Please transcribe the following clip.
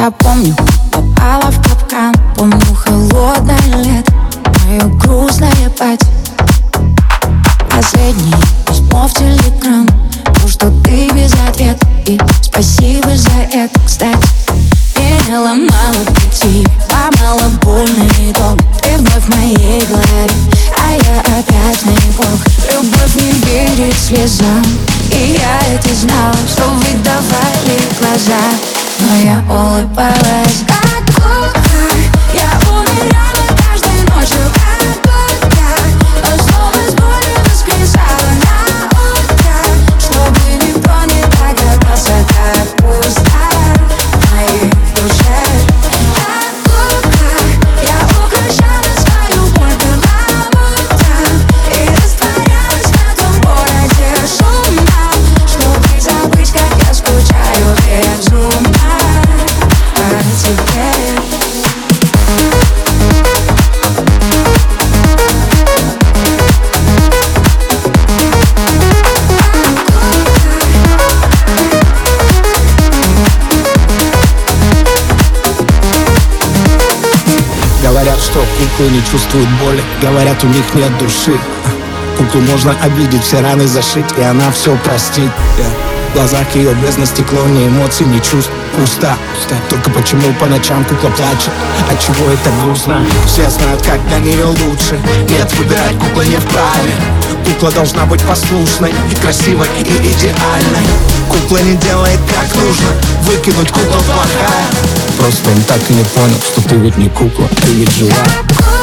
Я помню, попала в капкан Помню холодное лето Мое грустное пати Последнее письмо в телеграм То, что ты без ответа. И спасибо за это, кстати. Меня ломало пути Ломало больно и долго Ты вновь в моей голове А я опять неплохо Любовь не верит слезам И я это знала Что выдавали глаза Но я улыбалась что куклы не чувствуют боли Говорят, у них нет души. Куклу можно обидеть, все раны зашить И она все простит. В глазах ее бездна стекло, ни эмоций, ни чувств Пусто, пусто. Только почему по ночам кукла плачет? От чего это грустно? Все знают, как для нее лучше. Нет, выбирать кукла не вправе Кукла должна быть послушной И красивой, и идеальной. Кукла не делает как нужно. Выкинуть кукла плохая Просто он так и не понял, что ты ведь не кукла, ты ведь живая